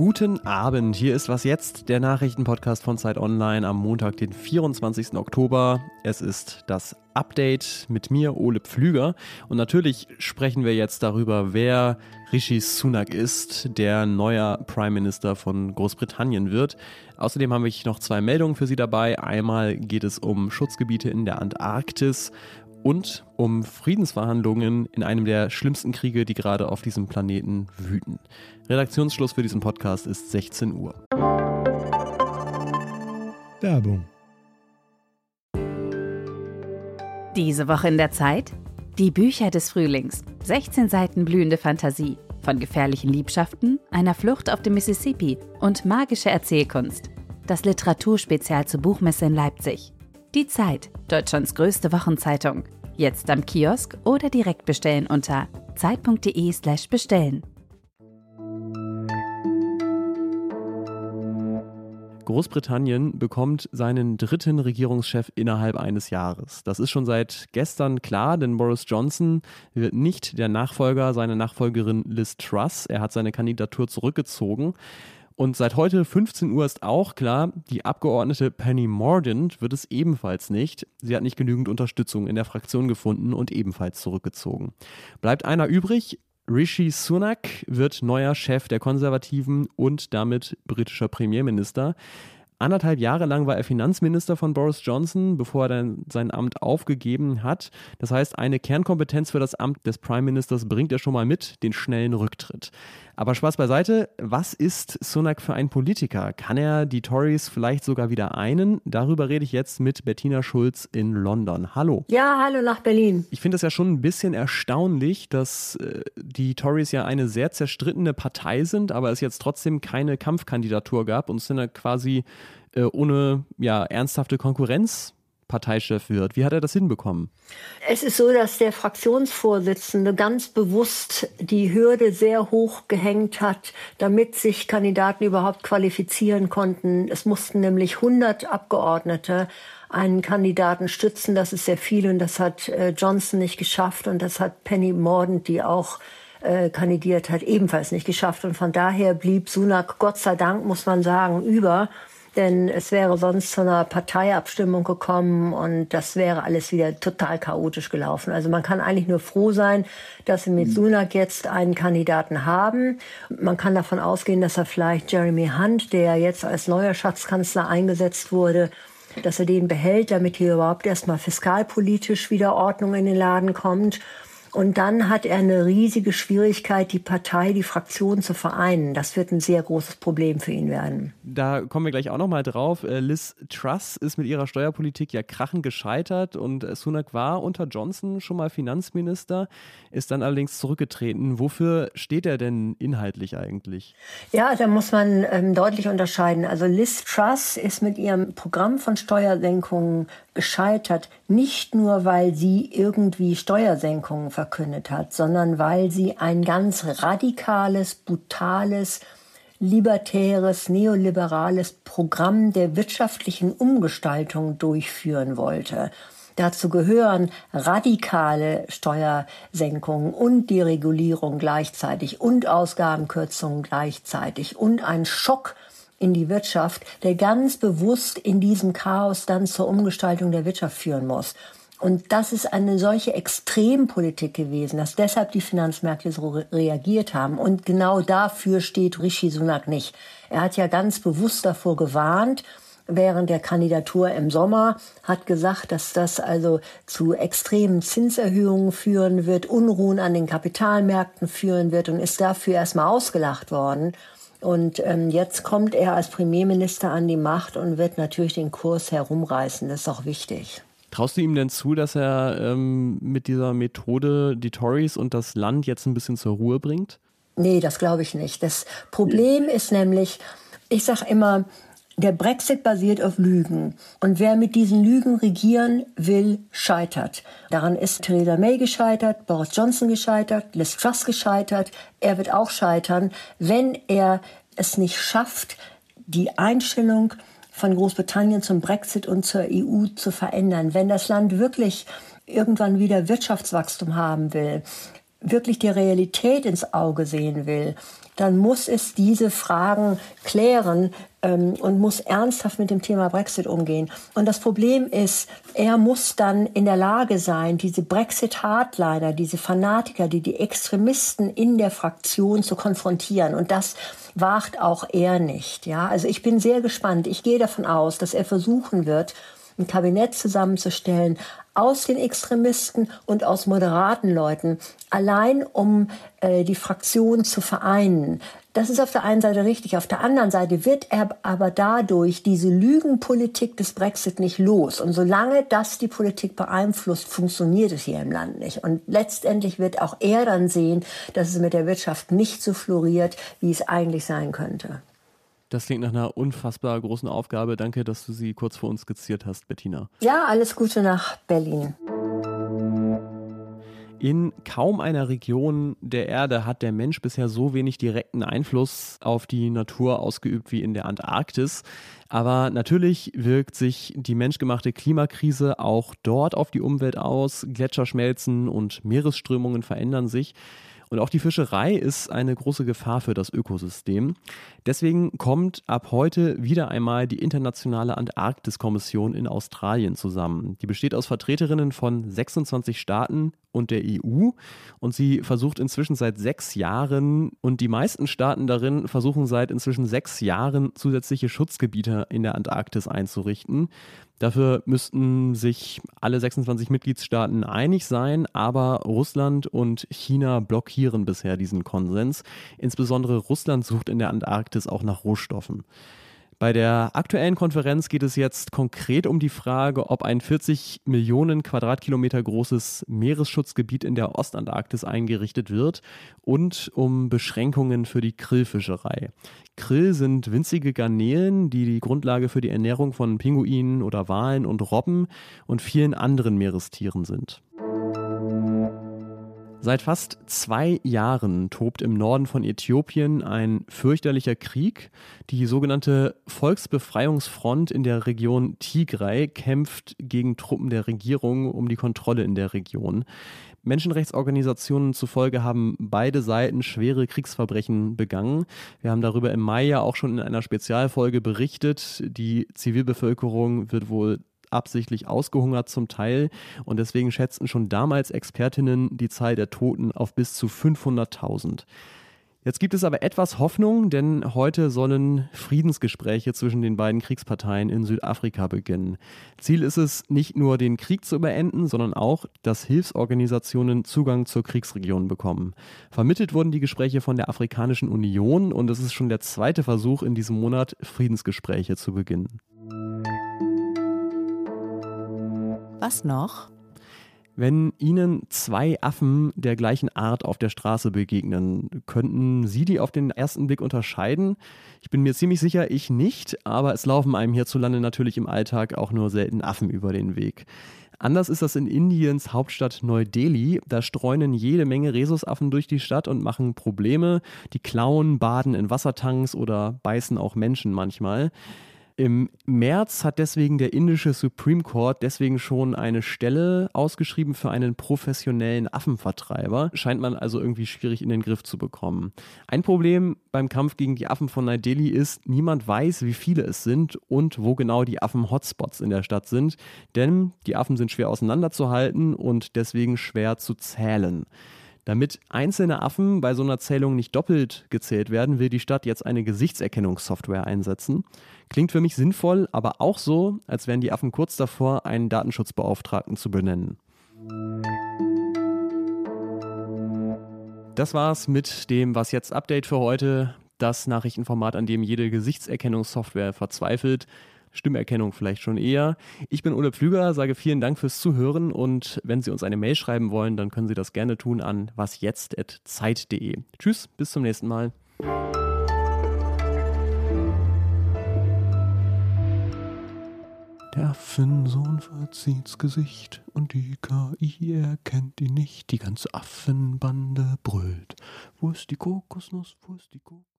Guten Abend, hier ist was jetzt, der Nachrichtenpodcast von Zeit Online am Montag, den 24. Oktober. Es ist das Update mit mir, Ole Pflüger. Und natürlich sprechen wir jetzt darüber, wer Rishi Sunak ist, der neuer Prime Minister von Großbritannien wird. Außerdem habe ich noch zwei Meldungen für Sie dabei. Einmal geht es um Schutzgebiete in der Antarktis und um Friedensverhandlungen in einem der schlimmsten Kriege, die gerade auf diesem Planeten wüten. Redaktionsschluss für diesen Podcast ist 16 Uhr. Werbung. Diese Woche in der Zeit? Die Bücher des Frühlings. 16 Seiten blühende Fantasie. Von gefährlichen Liebschaften, einer Flucht auf dem Mississippi und magische Erzählkunst. Das Literaturspezial zur Buchmesse in Leipzig. Die Zeit, Deutschlands größte Wochenzeitung. Jetzt am Kiosk oder direkt bestellen unter zeit.de/slash bestellen. Großbritannien bekommt seinen dritten Regierungschef innerhalb eines Jahres. Das ist schon seit gestern klar, denn Boris Johnson wird nicht der Nachfolger seiner Nachfolgerin Liz Truss. Er hat seine Kandidatur zurückgezogen. Und seit heute 15 Uhr ist auch klar, die Abgeordnete Penny Mordaunt wird es ebenfalls nicht. Sie hat nicht genügend Unterstützung in der Fraktion gefunden und ebenfalls zurückgezogen. Bleibt einer übrig, Rishi Sunak wird neuer Chef der Konservativen und damit britischer Premierminister. Anderthalb Jahre lang war er Finanzminister von Boris Johnson, bevor er dann sein Amt aufgegeben hat. Das heißt, eine Kernkompetenz für das Amt des Prime Ministers bringt er schon mal mit, den schnellen Rücktritt. Aber Spaß beiseite, was ist Sunak für ein Politiker? Kann er die Tories vielleicht sogar wieder einen? Darüber rede ich jetzt mit Bettina Schulz in London. Hallo. Ja, hallo nach Berlin. Ich finde es ja schon ein bisschen erstaunlich, dass äh, die Tories ja eine sehr zerstrittene Partei sind, aber es jetzt trotzdem keine Kampfkandidatur gab und ja quasi äh, ohne ja, ernsthafte Konkurrenz Parteichef wird. Wie hat er das hinbekommen? Es ist so, dass der Fraktionsvorsitzende ganz bewusst die Hürde sehr hoch gehängt hat, damit sich Kandidaten überhaupt qualifizieren konnten. Es mussten nämlich 100 Abgeordnete einen Kandidaten stützen. Das ist sehr viel und das hat äh, Johnson nicht geschafft und das hat Penny Mordaunt, die auch äh, kandidiert hat, ebenfalls nicht geschafft. Und von daher blieb Sunak, Gott sei Dank, muss man sagen, über denn es wäre sonst zu einer Parteiabstimmung gekommen und das wäre alles wieder total chaotisch gelaufen. Also man kann eigentlich nur froh sein, dass sie mit mhm. Sunak jetzt einen Kandidaten haben. Man kann davon ausgehen, dass er vielleicht Jeremy Hunt, der jetzt als neuer Schatzkanzler eingesetzt wurde, dass er den behält, damit hier überhaupt erstmal fiskalpolitisch wieder Ordnung in den Laden kommt. Und dann hat er eine riesige Schwierigkeit, die Partei, die Fraktion zu vereinen. Das wird ein sehr großes Problem für ihn werden. Da kommen wir gleich auch nochmal drauf. Äh, Liz Truss ist mit ihrer Steuerpolitik ja krachend gescheitert und Sunak war unter Johnson schon mal Finanzminister, ist dann allerdings zurückgetreten. Wofür steht er denn inhaltlich eigentlich? Ja, da muss man ähm, deutlich unterscheiden. Also Liz Truss ist mit ihrem Programm von Steuersenkungen gescheitert, nicht nur weil sie irgendwie Steuersenkungen verkündet hat, sondern weil sie ein ganz radikales, brutales, libertäres, neoliberales Programm der wirtschaftlichen Umgestaltung durchführen wollte. Dazu gehören radikale Steuersenkungen und Deregulierung gleichzeitig und Ausgabenkürzungen gleichzeitig und ein Schock in die Wirtschaft, der ganz bewusst in diesem Chaos dann zur Umgestaltung der Wirtschaft führen muss. Und das ist eine solche Extrempolitik gewesen, dass deshalb die Finanzmärkte so re reagiert haben. Und genau dafür steht Rishi Sunak nicht. Er hat ja ganz bewusst davor gewarnt, während der Kandidatur im Sommer, hat gesagt, dass das also zu extremen Zinserhöhungen führen wird, Unruhen an den Kapitalmärkten führen wird und ist dafür erstmal ausgelacht worden. Und ähm, jetzt kommt er als Premierminister an die Macht und wird natürlich den Kurs herumreißen. Das ist auch wichtig. Traust du ihm denn zu, dass er ähm, mit dieser Methode die Tories und das Land jetzt ein bisschen zur Ruhe bringt? Nee, das glaube ich nicht. Das Problem ist nämlich, ich sage immer, der Brexit basiert auf Lügen. Und wer mit diesen Lügen regieren will, scheitert. Daran ist Theresa May gescheitert, Boris Johnson gescheitert, Liz Truss gescheitert. Er wird auch scheitern, wenn er es nicht schafft, die Einstellung von Großbritannien zum Brexit und zur EU zu verändern. Wenn das Land wirklich irgendwann wieder Wirtschaftswachstum haben will, wirklich die Realität ins Auge sehen will, dann muss es diese Fragen klären ähm, und muss ernsthaft mit dem Thema Brexit umgehen. Und das Problem ist, er muss dann in der Lage sein, diese Brexit-Hardliner, diese Fanatiker, die die Extremisten in der Fraktion zu konfrontieren. Und das wagt auch er nicht. Ja, also ich bin sehr gespannt. Ich gehe davon aus, dass er versuchen wird, ein Kabinett zusammenzustellen aus den Extremisten und aus moderaten Leuten, allein um äh, die Fraktion zu vereinen. Das ist auf der einen Seite richtig. Auf der anderen Seite wird er aber dadurch diese Lügenpolitik des Brexit nicht los. Und solange das die Politik beeinflusst, funktioniert es hier im Land nicht. Und letztendlich wird auch er dann sehen, dass es mit der Wirtschaft nicht so floriert, wie es eigentlich sein könnte. Das klingt nach einer unfassbar großen Aufgabe. Danke, dass du sie kurz vor uns skizziert hast, Bettina. Ja, alles Gute nach Berlin. In kaum einer Region der Erde hat der Mensch bisher so wenig direkten Einfluss auf die Natur ausgeübt wie in der Antarktis. Aber natürlich wirkt sich die menschgemachte Klimakrise auch dort auf die Umwelt aus. Gletscher schmelzen und Meeresströmungen verändern sich. Und auch die Fischerei ist eine große Gefahr für das Ökosystem. Deswegen kommt ab heute wieder einmal die Internationale Antarktiskommission in Australien zusammen. Die besteht aus Vertreterinnen von 26 Staaten und der EU und sie versucht inzwischen seit sechs Jahren und die meisten Staaten darin versuchen seit inzwischen sechs Jahren zusätzliche Schutzgebiete in der Antarktis einzurichten. Dafür müssten sich alle 26 Mitgliedstaaten einig sein, aber Russland und China blockieren bisher diesen Konsens. Insbesondere Russland sucht in der Antarktis auch nach Rohstoffen. Bei der aktuellen Konferenz geht es jetzt konkret um die Frage, ob ein 40 Millionen Quadratkilometer großes Meeresschutzgebiet in der Ostantarktis eingerichtet wird und um Beschränkungen für die Krillfischerei. Krill sind winzige Garnelen, die die Grundlage für die Ernährung von Pinguinen oder Walen und Robben und vielen anderen Meerestieren sind. Seit fast zwei Jahren tobt im Norden von Äthiopien ein fürchterlicher Krieg. Die sogenannte Volksbefreiungsfront in der Region Tigray kämpft gegen Truppen der Regierung um die Kontrolle in der Region. Menschenrechtsorganisationen zufolge haben beide Seiten schwere Kriegsverbrechen begangen. Wir haben darüber im Mai ja auch schon in einer Spezialfolge berichtet. Die Zivilbevölkerung wird wohl absichtlich ausgehungert zum Teil und deswegen schätzten schon damals Expertinnen die Zahl der Toten auf bis zu 500.000. Jetzt gibt es aber etwas Hoffnung, denn heute sollen Friedensgespräche zwischen den beiden Kriegsparteien in Südafrika beginnen. Ziel ist es, nicht nur den Krieg zu beenden, sondern auch, dass Hilfsorganisationen Zugang zur Kriegsregion bekommen. Vermittelt wurden die Gespräche von der Afrikanischen Union und es ist schon der zweite Versuch in diesem Monat, Friedensgespräche zu beginnen. Was noch? Wenn Ihnen zwei Affen der gleichen Art auf der Straße begegnen, könnten Sie die auf den ersten Blick unterscheiden? Ich bin mir ziemlich sicher, ich nicht, aber es laufen einem hierzulande natürlich im Alltag auch nur selten Affen über den Weg. Anders ist das in Indiens Hauptstadt Neu-Delhi. Da streunen jede Menge Rhesusaffen durch die Stadt und machen Probleme. Die klauen, baden in Wassertanks oder beißen auch Menschen manchmal. Im März hat deswegen der indische Supreme Court deswegen schon eine Stelle ausgeschrieben für einen professionellen Affenvertreiber. Scheint man also irgendwie schwierig in den Griff zu bekommen. Ein Problem beim Kampf gegen die Affen von Neu-Delhi ist, niemand weiß, wie viele es sind und wo genau die Affen-Hotspots in der Stadt sind. Denn die Affen sind schwer auseinanderzuhalten und deswegen schwer zu zählen. Damit einzelne Affen bei so einer Zählung nicht doppelt gezählt werden, will die Stadt jetzt eine Gesichtserkennungssoftware einsetzen. Klingt für mich sinnvoll, aber auch so, als wären die Affen kurz davor, einen Datenschutzbeauftragten zu benennen. Das war's mit dem Was jetzt Update für heute. Das Nachrichtenformat, an dem jede Gesichtserkennungssoftware verzweifelt. Stimmerkennung vielleicht schon eher. Ich bin Ole Pflüger, sage vielen Dank fürs Zuhören und wenn Sie uns eine Mail schreiben wollen, dann können Sie das gerne tun an wasjetzt.zeit.de. Tschüss, bis zum nächsten Mal. Der Affensohn verzieht's Gesicht und die KI erkennt ihn nicht. Die ganze Affenbande brüllt. Wo ist die Kokosnuss? Wo ist die Kokosnuss?